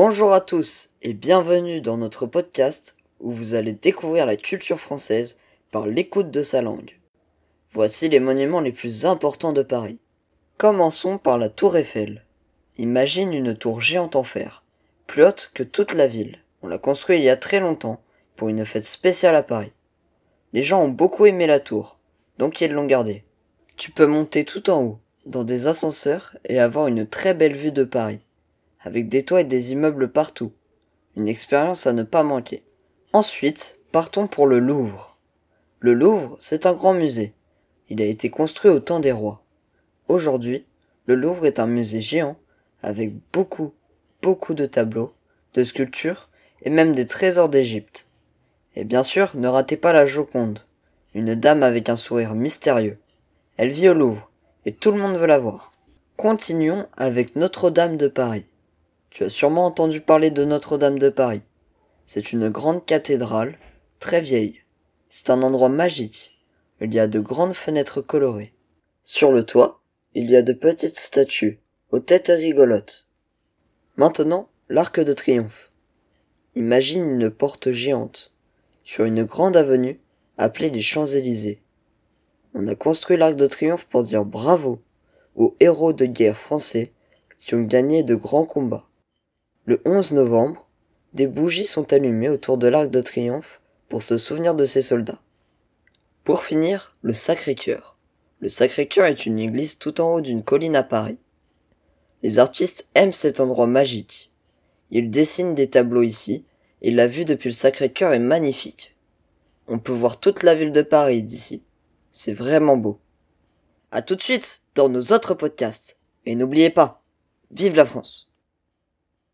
Bonjour à tous et bienvenue dans notre podcast où vous allez découvrir la culture française par l'écoute de sa langue. Voici les monuments les plus importants de Paris. Commençons par la tour Eiffel. Imagine une tour géante en fer, plus haute que toute la ville. On l'a construite il y a très longtemps pour une fête spéciale à Paris. Les gens ont beaucoup aimé la tour, donc ils l'ont gardée. Tu peux monter tout en haut, dans des ascenseurs et avoir une très belle vue de Paris, avec des toits et des immeubles partout. Une expérience à ne pas manquer. Ensuite, partons pour le Louvre. Le Louvre, c'est un grand musée. Il a été construit au temps des rois. Aujourd'hui, le Louvre est un musée géant avec beaucoup, beaucoup de tableaux, de sculptures et même des trésors d'Égypte. Et bien sûr, ne ratez pas la Joconde, une dame avec un sourire mystérieux. Elle vit au Louvre, et tout le monde veut la voir. Continuons avec Notre-Dame de Paris. Tu as sûrement entendu parler de Notre-Dame de Paris. C'est une grande cathédrale, très vieille. C'est un endroit magique. Il y a de grandes fenêtres colorées. Sur le toit, il y a de petites statues, aux têtes rigolotes. Maintenant, l'arc de triomphe. Imagine une porte géante, sur une grande avenue appelée les Champs-Élysées. On a construit l'arc de triomphe pour dire bravo aux héros de guerre français qui ont gagné de grands combats. Le 11 novembre, des bougies sont allumées autour de l'arc de triomphe pour se souvenir de ces soldats. Pour finir, le Sacré-Cœur. Le Sacré-Cœur est une église tout en haut d'une colline à Paris. Les artistes aiment cet endroit magique. Ils dessinent des tableaux ici, et la vue depuis le Sacré-Cœur est magnifique. On peut voir toute la ville de Paris d'ici. C'est vraiment beau. À tout de suite dans nos autres podcasts. Et n'oubliez pas, vive la France!